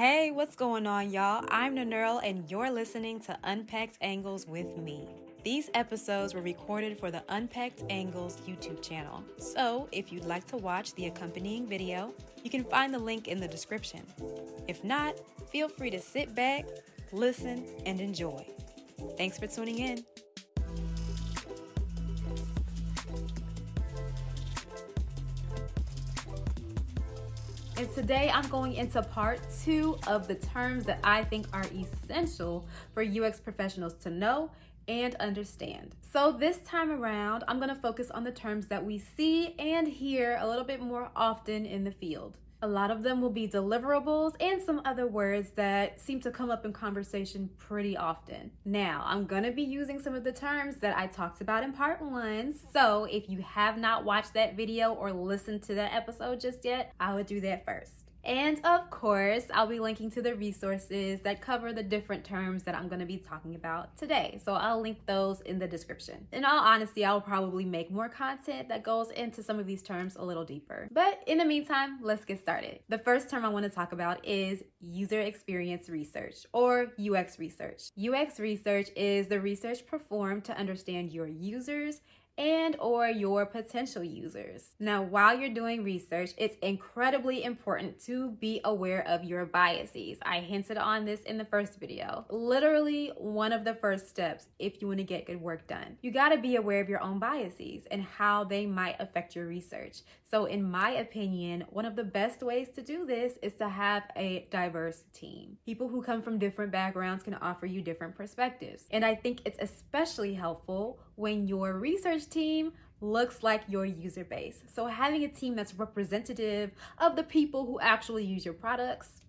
Hey, what's going on, y'all? I'm Nannearl, and you're listening to Unpacked Angles with me. These episodes were recorded for the Unpacked Angles YouTube channel. So, if you'd like to watch the accompanying video, you can find the link in the description. If not, feel free to sit back, listen, and enjoy. Thanks for tuning in. And today I'm going into part two of the terms that I think are essential for UX professionals to know and understand. So, this time around, I'm going to focus on the terms that we see and hear a little bit more often in the field. A lot of them will be deliverables and some other words that seem to come up in conversation pretty often. Now, I'm to be using some of the terms that I talked about in part one. So, if you have not watched that video or listened to that episode just yet, I would do that first. And of course, I'll be linking to the resources that cover the different terms that I'm going to be talking about today. So I'll link those in the description. In all honesty, I'll probably make more content that goes into some of these terms a little deeper. But in the meantime, let's get started. The first term I want to talk about is user experience research or UX research. UX research is the research performed to understand your users and or your potential users. Now, while you're doing research, it's incredibly important to be aware of your biases. I hinted on this in the first video. Literally one of the first steps if you want to get good work done. You got to be aware of your own biases and how they might affect your research. So, in my opinion, one of the best ways to do this is to have a diverse team. People who come from different backgrounds can offer you different perspectives. And I think it's especially helpful when your research team looks like your user base. So, having a team that's representative of the people who actually use your products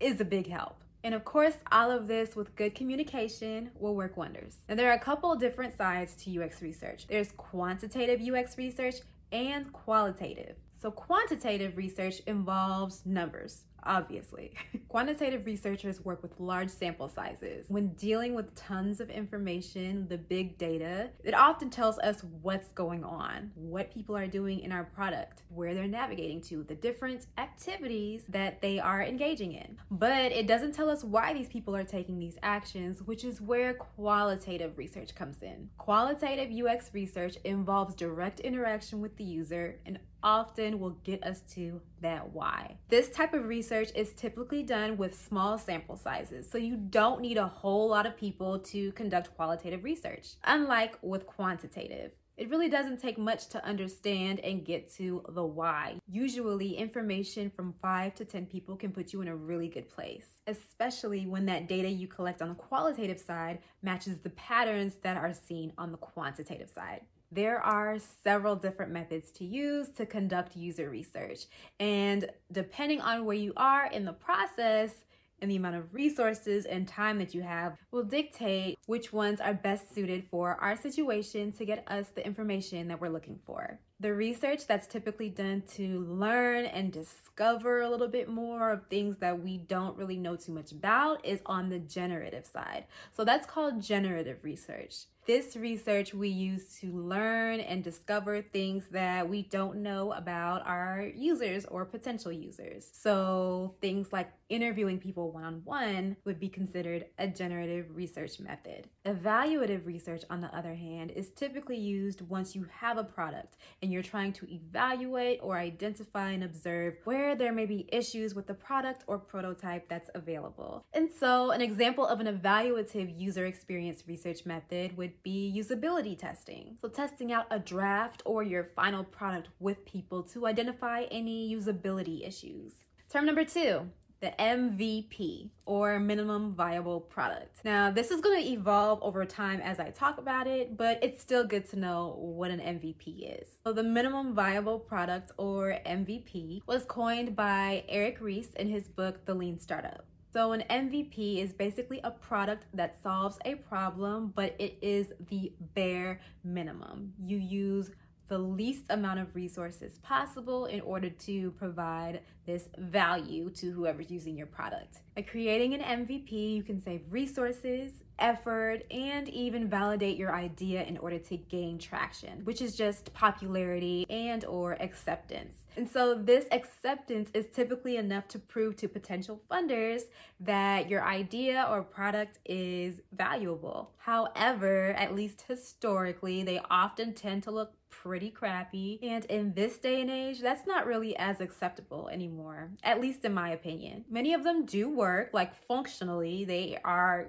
is a big help. And of course, all of this with good communication will work wonders. And there are a couple different sides to UX research. There's quantitative UX research and qualitative. So, quantitative research involves numbers, obviously. Quantitative researchers work with large sample sizes. When dealing with tons of information, the big data, it often tells us what's going on, what people are doing in our product, where they're navigating to, the different activities that they are engaging in. But it doesn't tell us why these people are taking these actions, which is where qualitative research comes in. Qualitative UX research involves direct interaction with the user and often will get us to that why. This type of research is typically done with small sample sizes, so you don't need a whole lot of people to conduct qualitative research, unlike with quantitative. It really doesn't take much to understand and get to the why. Usually, information from 5 to 10 people can put you in a really good place, especially when that data you collect on the qualitative side matches the patterns that are seen on the quantitative side. There are several different methods to use to conduct user research. And depending on where you are in the process, and the amount of resources and time that you have will dictate which ones are best suited for our situation to get us the information that we're looking for. The research that's typically done to learn and discover a little bit more of things that we don't really know too much about is on the generative side. So that's called generative research. This research we use to learn and discover things that we don't know about our users or potential users. So, things like interviewing people one on one would be considered a generative research method. Evaluative research, on the other hand, is typically used once you have a product and you're trying to evaluate or identify and observe where there may be issues with the product or prototype that's available. And so, an example of an evaluative user experience research method would be usability testing. So, testing out a draft or your final product with people to identify any usability issues. Term number two, the MVP or minimum viable product. Now, this is going to evolve over time as I talk about it, but it's still good to know what an MVP is. So, the minimum viable product or MVP was coined by Eric Ries in his book, The Lean Startup. So, an MVP is basically a product that solves a problem, but it is the bare minimum. You use the least amount of resources possible in order to provide this value to whoever's using your product. By creating an MVP, you can save resources, effort, and even validate your idea in order to gain traction, which is just popularity and or acceptance. And so this acceptance is typically enough to prove to potential funders that your idea or product is valuable. However, at least historically, they often tend to look pretty crappy. And in this day and age, that's not really as acceptable anymore, at least in my opinion. Many of them do work, like functionally, they are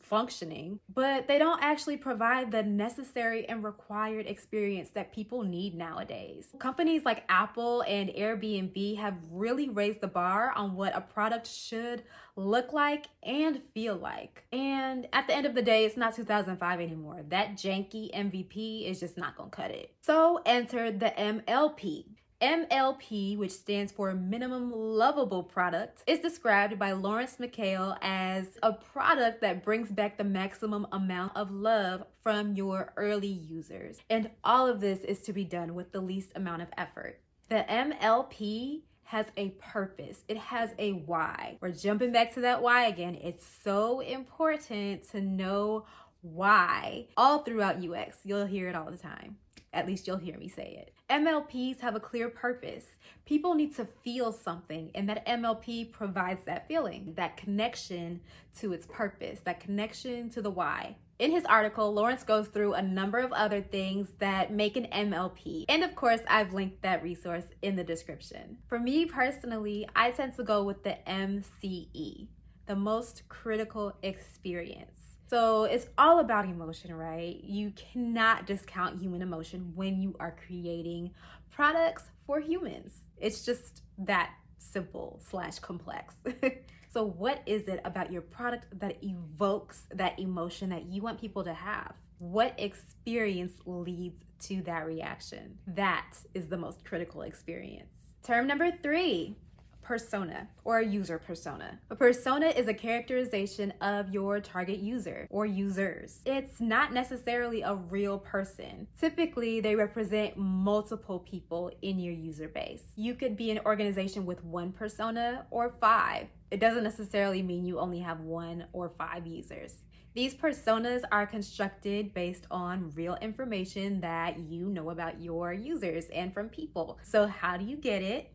functioning, but they don't actually provide the necessary and required experience that people need nowadays. Companies like Apple and Airbnb have really raised the bar on what a product should look like and feel like. And at the end of the day, it's not 2005 anymore. That janky MVP is just not gonna cut it. So enter the MLP. MLP, which stands for Minimum Lovable Product, is described by Laurence McCahill as a product that brings back the maximum amount of love from your early users. And all of this is to be done with the least amount of effort. The MLP has a purpose. It has a why. We're jumping back to that why again. It's so important to know why all throughout UX. You'll hear it all the time. At least you'll hear me say it. MLPs have a clear purpose. People need to feel something, and that MLP provides that feeling, that connection to its purpose, that connection to the why. In his article, Laurence goes through a number of other things that make an MLP. And of course, I've linked that resource in the description. For me personally, I tend to go with the MCE, the most critical experience. So it's all about emotion, right? You cannot discount human emotion when you are creating products for humans. It's just that simple slash complex. so what is it about your product that evokes that emotion that you want people to have? What experience leads to that reaction? That is the most critical experience. Term number three persona or a user persona. A persona is a characterization of your target user or users. It's not necessarily a real person. Typically, they represent multiple people in your user base. You could be an organization with one persona or five. It doesn't necessarily mean you only have one or five users. These personas are constructed based on real information that you know about your users and from people. So, how do you get it?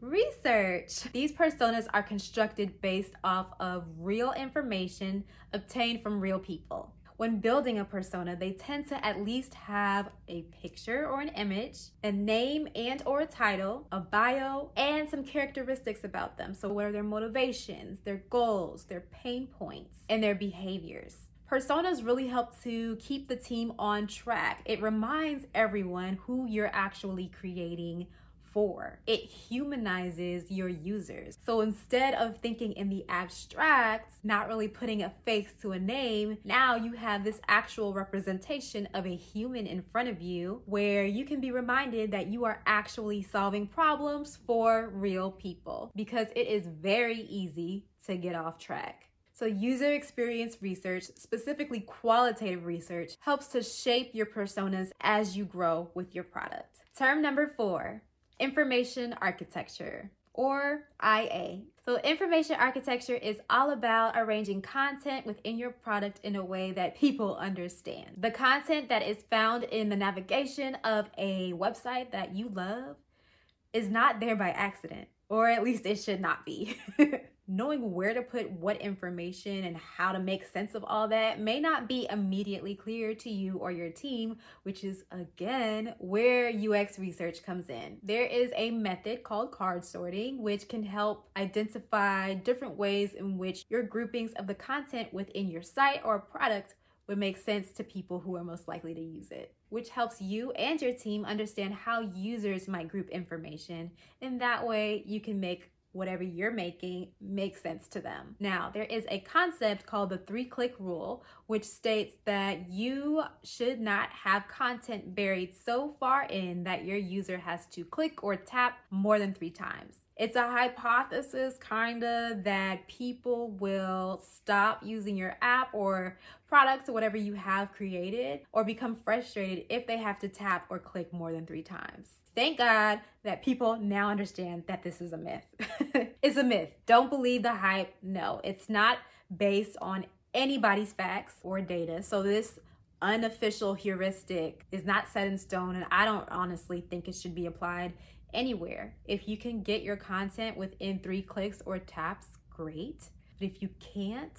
Research. These personas are constructed based off of real information obtained from real people. When building a persona, they tend to at least have a picture or an image, a name and or a title, a bio, and some characteristics about them. So what are their motivations, their goals, their pain points, and their behaviors. Personas really help to keep the team on track. It reminds everyone who you're actually creating for. It humanizes your users. So instead of thinking in the abstract, not really putting a face to a name, now you have this actual representation of a human in front of you where you can be reminded that you are actually solving problems for real people because it is very easy to get off track. So, user experience research, specifically qualitative research, helps to shape your personas as you grow with your product. Term number four information architecture or IA. So, information architecture is all about arranging content within your product in a way that people understand. The content that is found in the navigation of a website that you love is not there by accident, or at least it should not be. knowing where to put what information and how to make sense of all that may not be immediately clear to you or your team, which is again where UX research comes in. There is a method called card sorting, which can help identify different ways in which your groupings of the content within your site or product would make sense to people who are most likely to use it, which helps you and your team understand how users might group information. And that way you can make whatever you're making makes sense to them. Now, there is a concept called the three click rule, which states that you should not have content buried so far in that your user has to click or tap more than three times. It's a hypothesis, kind of, that people will stop using your app or products or whatever you have created or become frustrated if they have to tap or click more than three times. Thank God that people now understand that this is a myth. it's a myth. Don't believe the hype. No, it's not based on anybody's facts or data. So this unofficial heuristic is not set in stone and I don't honestly think it should be applied anywhere. If you can get your content within three clicks or taps, great. But if you can't,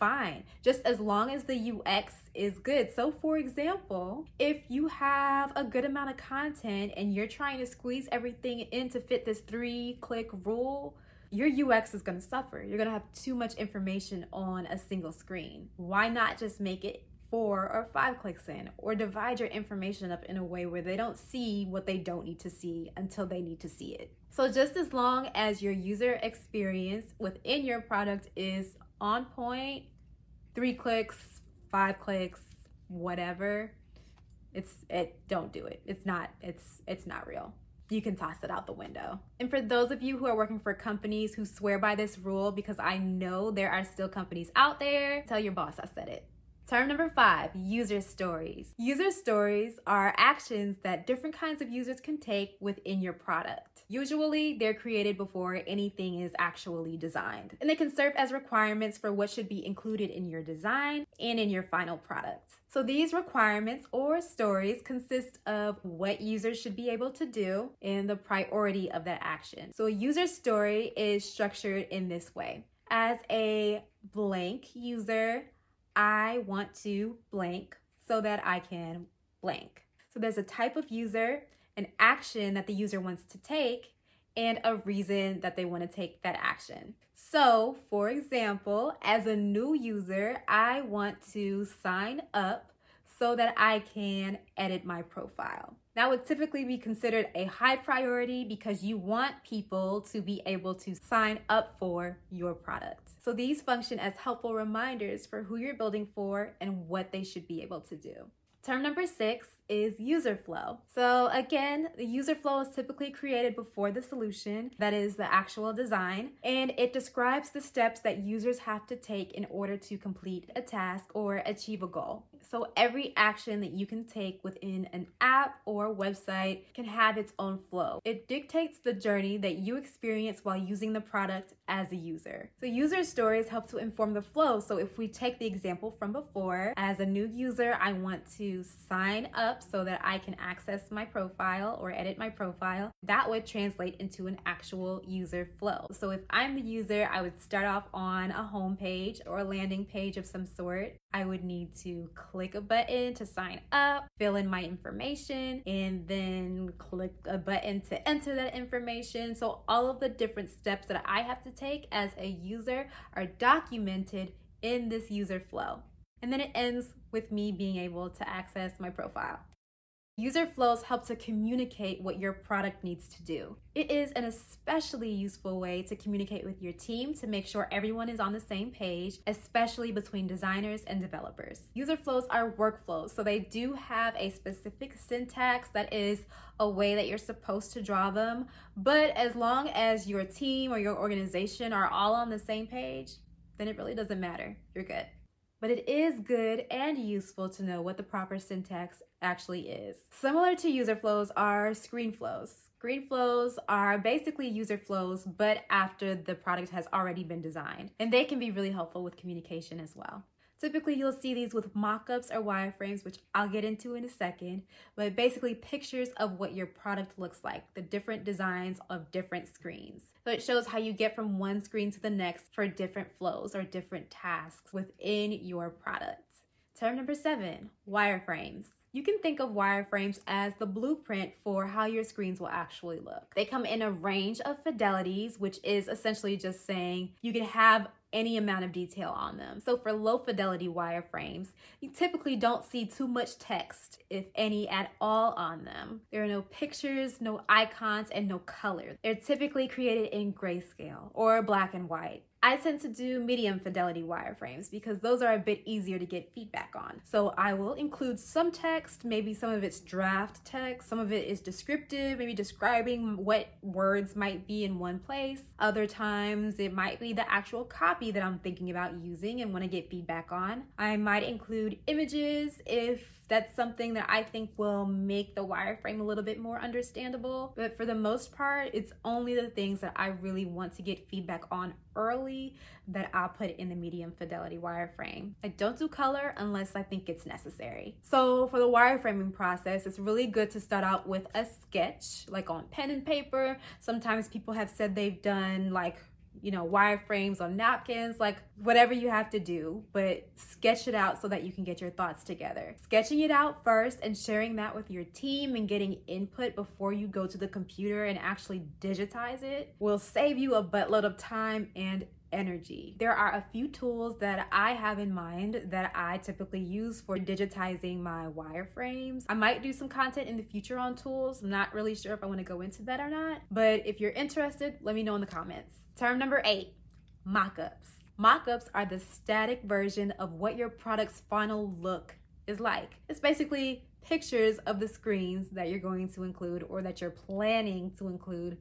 fine. Just as long as the UX is good. So, for example, if you have a good amount of content and you're trying to squeeze everything in to fit this three click rule, your UX is going to suffer. You're going to have too much information on a single screen. Why not just make it four or five clicks in, or divide your information up in a way where they don't see what they don't need to see until they need to see it. So, just as long as your user experience within your product is on point, three clicks, five clicks, whatever, it's it don't do it. It's not it's it's not real you can toss it out the window. And for those of you who are working for companies who swear by this rule, because I know there are still companies out there, tell your boss I said it. Term number five user stories. User stories are actions that different kinds of users can take within your product. Usually, they're created before anything is actually designed, and they can serve as requirements for what should be included in your design and in your final product. So, these requirements or stories consist of what users should be able to do and the priority of that action. So, a user story is structured in this way. As a blank user, I want to blank so that I can blank. So there's a type of user, an action that the user wants to take, and a reason that they want to take that action. So, for example, as a new user, I want to sign up so that I can edit my profile. That would typically be considered a high priority because you want people to be able to sign up for your product. So these function as helpful reminders for who you're building for and what they should be able to do. Term number six is user flow. So again, the user flow is typically created before the solution, that is the actual design, and it describes the steps that users have to take in order to complete a task or achieve a goal. So every action that you can take within an app or website can have its own flow. It dictates the journey that you experience while using the product as a user. So user stories help to inform the flow. So if we take the example from before, as a new user, I want to sign up so that I can access my profile or edit my profile. That would translate into an actual user flow. So if I'm the user, I would start off on a home page or a landing page of some sort. I would need to click a button to sign up, fill in my information, and then click a button to enter that information. So, all of the different steps that I have to take as a user are documented in this user flow. And then it ends with me being able to access my profile. User flows help to communicate what your product needs to do. It is an especially useful way to communicate with your team to make sure everyone is on the same page, especially between designers and developers. User flows are workflows, so they do have a specific syntax that is a way that you're supposed to draw them. But as long as your team or your organization are all on the same page, then it really doesn't matter. You're good but it is good and useful to know what the proper syntax actually is. Similar to user flows are screen flows. Screen flows are basically user flows, but after the product has already been designed, and they can be really helpful with communication as well. Typically, you'll see these with mockups or wireframes, which I'll get into in a second, but basically pictures of what your product looks like, the different designs of different screens. It shows how you get from one screen to the next for different flows or different tasks within your product. Term number seven, wireframes. You can think of wireframes as the blueprint for how your screens will actually look. They come in a range of fidelities, which is essentially just saying you can have any amount of detail on them. So for low fidelity wireframes, you typically don't see too much text, if any at all on them. There are no pictures, no icons, and no color. They're typically created in grayscale or black and white. I tend to do medium fidelity wireframes because those are a bit easier to get feedback on. So I will include some text, maybe some of it's draft text, some of it is descriptive, maybe describing what words might be in one place. Other times it might be the actual copy that I'm thinking about using and want to get feedback on. I might include images if That's something that I think will make the wireframe a little bit more understandable. But for the most part, it's only the things that I really want to get feedback on early that I'll put in the medium fidelity wireframe. I don't do color unless I think it's necessary. So for the wireframing process, it's really good to start out with a sketch, like on pen and paper. Sometimes people have said they've done like you know, wireframes on napkins, like whatever you have to do, but sketch it out so that you can get your thoughts together. Sketching it out first and sharing that with your team and getting input before you go to the computer and actually digitize it will save you a buttload of time and energy. There are a few tools that I have in mind that I typically use for digitizing my wireframes. I might do some content in the future on tools. I'm not really sure if I want to go into that or not, but if you're interested, let me know in the comments. Term number eight mockups. Mockups are the static version of what your product's final look is like. It's basically pictures of the screens that you're going to include or that you're planning to include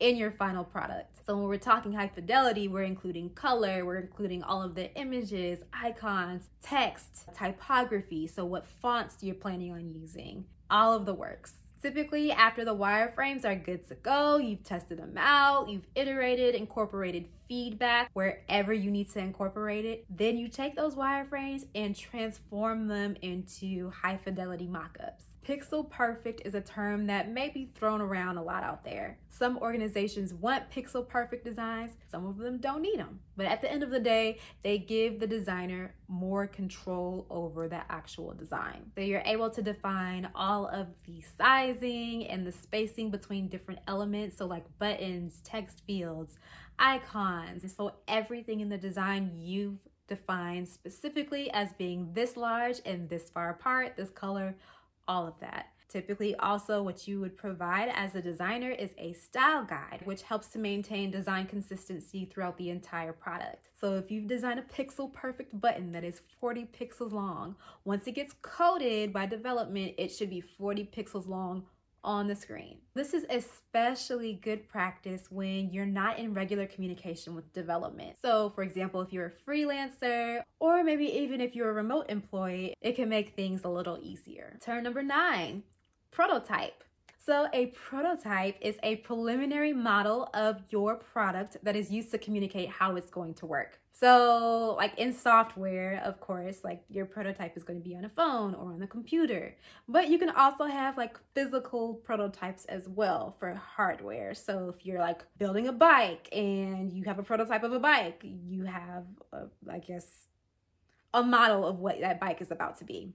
in your final product. So when we're talking high fidelity, we're including color, we're including all of the images, icons, text, typography, so what fonts you're planning on using, all of the works. Typically, after the wireframes are good to go, you've tested them out, you've iterated, incorporated feedback wherever you need to incorporate it, then you take those wireframes and transform them into high fidelity mockups. Pixel perfect is a term that may be thrown around a lot out there. Some organizations want pixel perfect designs, some of them don't need them. But at the end of the day, they give the designer more control over the actual design. So you're able to define all of the sizing and the spacing between different elements, so like buttons, text fields, icons. So everything in the design you've defined specifically as being this large and this far apart, this color all of that. Typically, also, what you would provide as a designer is a style guide, which helps to maintain design consistency throughout the entire product. So, if you've designed a pixel perfect button that is 40 pixels long, once it gets coded by development, it should be 40 pixels long on the screen. This is especially good practice when you're not in regular communication with development. So, for example, if you're a freelancer or maybe even if you're a remote employee, it can make things a little easier. Term number nine prototype. So, a prototype is a preliminary model of your product that is used to communicate how it's going to work. So, like in software, of course, like your prototype is going to be on a phone or on a computer. But you can also have like physical prototypes as well for hardware. So, if you're like building a bike and you have a prototype of a bike, you have, a, I guess, a model of what that bike is about to be.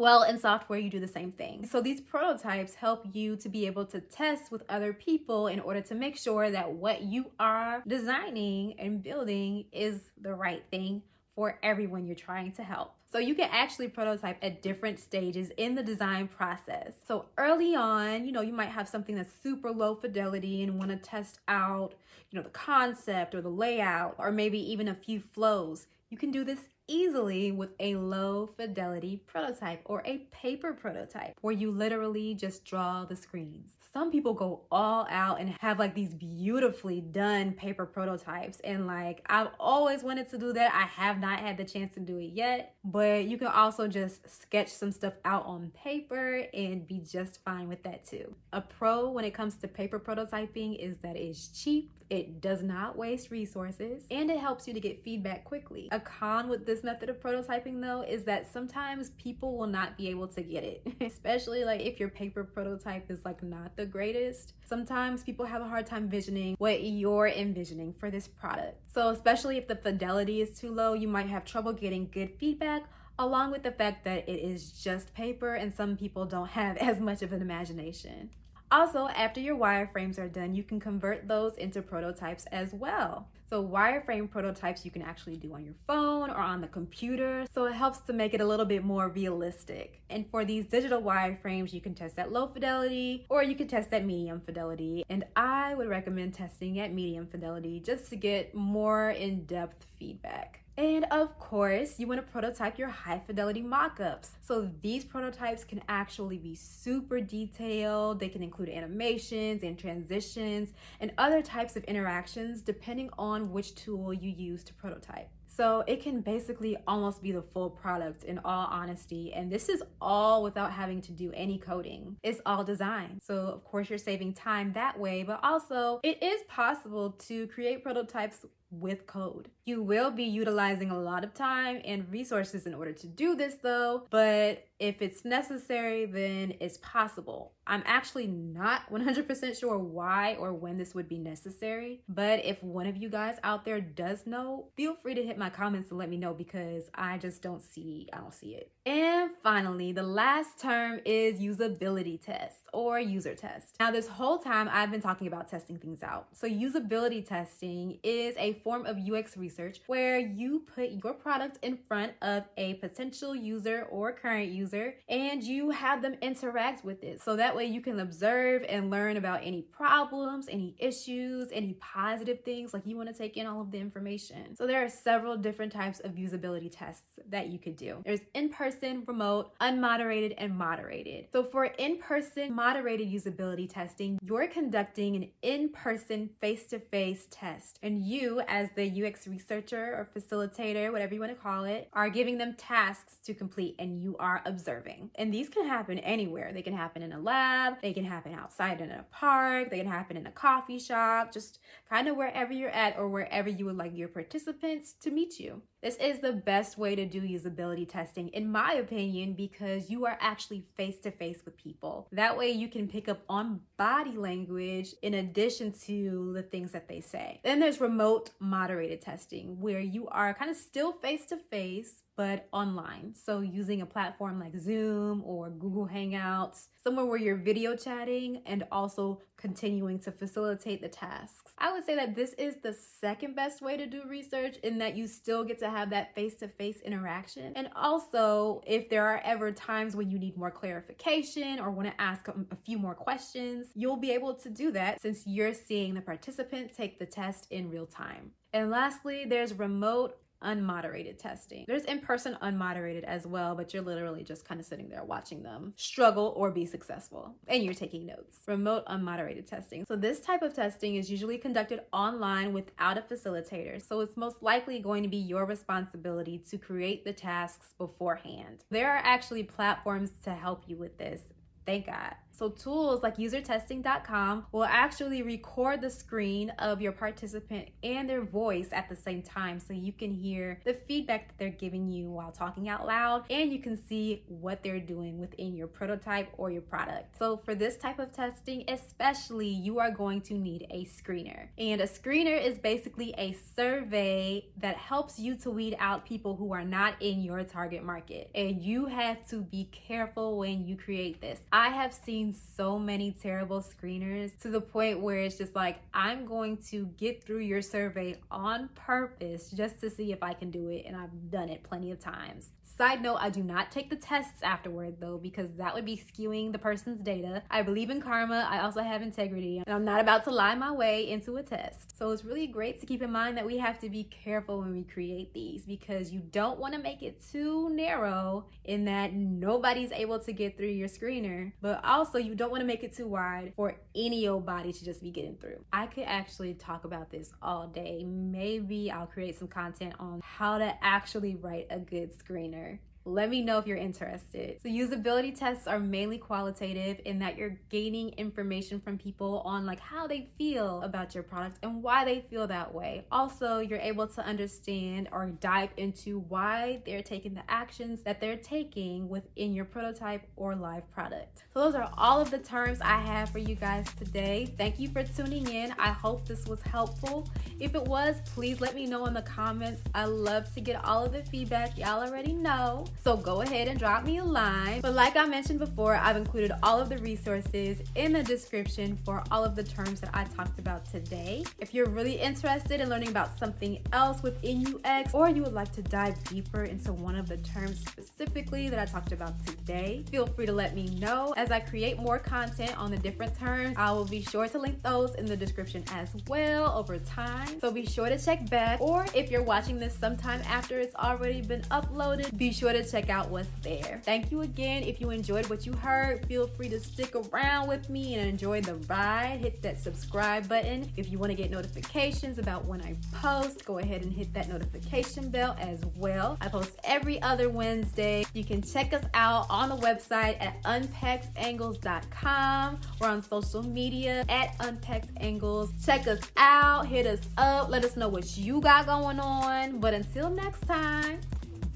Well, in software, you do the same thing. So these prototypes help you to be able to test with other people in order to make sure that what you are designing and building is the right thing for everyone you're trying to help. So you can actually prototype at different stages in the design process. So early on, you know, you might have something that's super low fidelity and want to test out, you know, the concept or the layout or maybe even a few flows. You can do this easily with a low fidelity prototype or a paper prototype where you literally just draw the screens. Some people go all out and have like these beautifully done paper prototypes. And like, I've always wanted to do that. I have not had the chance to do it yet, but you can also just sketch some stuff out on paper and be just fine with that too. A pro when it comes to paper prototyping is that it's cheap it does not waste resources and it helps you to get feedback quickly. A con with this method of prototyping though is that sometimes people will not be able to get it, especially like if your paper prototype is like not the greatest. Sometimes people have a hard time visioning what you're envisioning for this product. So, especially if the fidelity is too low, you might have trouble getting good feedback along with the fact that it is just paper and some people don't have as much of an imagination. Also, after your wireframes are done, you can convert those into prototypes as well. So wireframe prototypes you can actually do on your phone or on the computer. So it helps to make it a little bit more realistic. And for these digital wireframes, you can test at low fidelity or you can test at medium fidelity. And I would recommend testing at medium fidelity just to get more in-depth feedback. And of course, you want to prototype your high fidelity mockups. So these prototypes can actually be super detailed. They can include animations and transitions and other types of interactions depending on which tool you use to prototype. So it can basically almost be the full product in all honesty. And this is all without having to do any coding. It's all design. So of course you're saving time that way, but also it is possible to create prototypes with code. You will be utilizing a lot of time and resources in order to do this though, but if it's necessary, then it's possible. I'm actually not 100% sure why or when this would be necessary, but if one of you guys out there does know, feel free to hit my comments and let me know because I just don't see I don't see it. And finally, the last term is usability test or user test. Now, this whole time I've been talking about testing things out. So, usability testing is a form of UX research where you put your product in front of a potential user or current user and you have them interact with it. So that way you can observe and learn about any problems, any issues, any positive things. Like you want to take in all of the information. So, there are several different types of usability tests that you could do. There's in person, remote, unmoderated, and moderated. So, for in person, moderated usability testing, you're conducting an in person, face to face test. And you, as the UX researcher or facilitator, whatever you want to call it, are giving them tasks to complete and you are observing. And these can happen anywhere. They can happen in a lab, they can happen outside in a park, they can happen in a coffee shop, just kind of wherever you're at or wherever you would like your participants to meet you. This is the best way to do usability testing, in my opinion, because you are actually face to face with people. That way, you can pick up on body language in addition to the things that they say. Then there's remote moderated testing, where you are kind of still face to face, but online. So, using a platform like Zoom or Google Hangouts, somewhere where you're video chatting and also continuing to facilitate the tasks. I would say that this is the second best way to do research in that you still get to have that face to face interaction. And also, if there are ever times when you need more clarification or want to ask a few more questions, you'll be able to do that since you're seeing the participant take the test in real time. And lastly, there's remote unmoderated testing. There's in person unmoderated as well, but you're literally just kind of sitting there watching them struggle or be successful and you're taking notes. Remote unmoderated testing. So, this type of testing is usually conducted online without a facilitator. So, it's most likely going to be your responsibility to create the tasks beforehand. There are actually platforms to help you with this. Thank God. So, tools like usertesting.com will actually record the screen of your participant and their voice at the same time so you can hear the feedback that they're giving you while talking out loud and you can see what they're doing within your prototype or your product. So, for this type of testing, especially, you are going to need a screener. And a screener is basically a survey that helps you to weed out people who are not in your target market. And you have to be careful when you create this. I have seen so many terrible screeners to the point where it's just like, I'm going to get through your survey on purpose just to see if I can do it. And I've done it plenty of times. Side note, I do not take the tests afterward though, because that would be skewing the person's data. I believe in karma. I also have integrity, and I'm not about to lie my way into a test. So it's really great to keep in mind that we have to be careful when we create these because you don't want to make it too narrow in that nobody's able to get through your screener, but also you don't want to make it too wide for any old body to just be getting through. I could actually talk about this all day. Maybe I'll create some content on how to actually write a good screener let me know if you're interested. So usability tests are mainly qualitative in that you're gaining information from people on like how they feel about your product and why they feel that way. Also, you're able to understand or dive into why they're taking the actions that they're taking within your prototype or live product. So those are all of the terms I have for you guys today. Thank you for tuning in. I hope this was helpful. If it was, please let me know in the comments. I love to get all of the feedback. Y'all already know. So go ahead and drop me a line. But like I mentioned before, I've included all of the resources in the description for all of the terms that I talked about today. If you're really interested in learning about something else within UX, or you would like to dive deeper into one of the terms specifically that I talked about today, feel free to let me know. As I create more content on the different terms, I will be sure to link those in the description as well over time. So be sure to check back, or if you're watching this sometime after it's already been uploaded, be sure to to check out what's there. Thank you again. If you enjoyed what you heard, feel free to stick around with me and enjoy the ride. Hit that subscribe button. If you want to get notifications about when I post, go ahead and hit that notification bell as well. I post every other Wednesday. You can check us out on the website at unpackedangles.com. We're on social media at unpackedangles. Check us out, hit us up, let us know what you got going on. But until next time,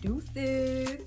deuces.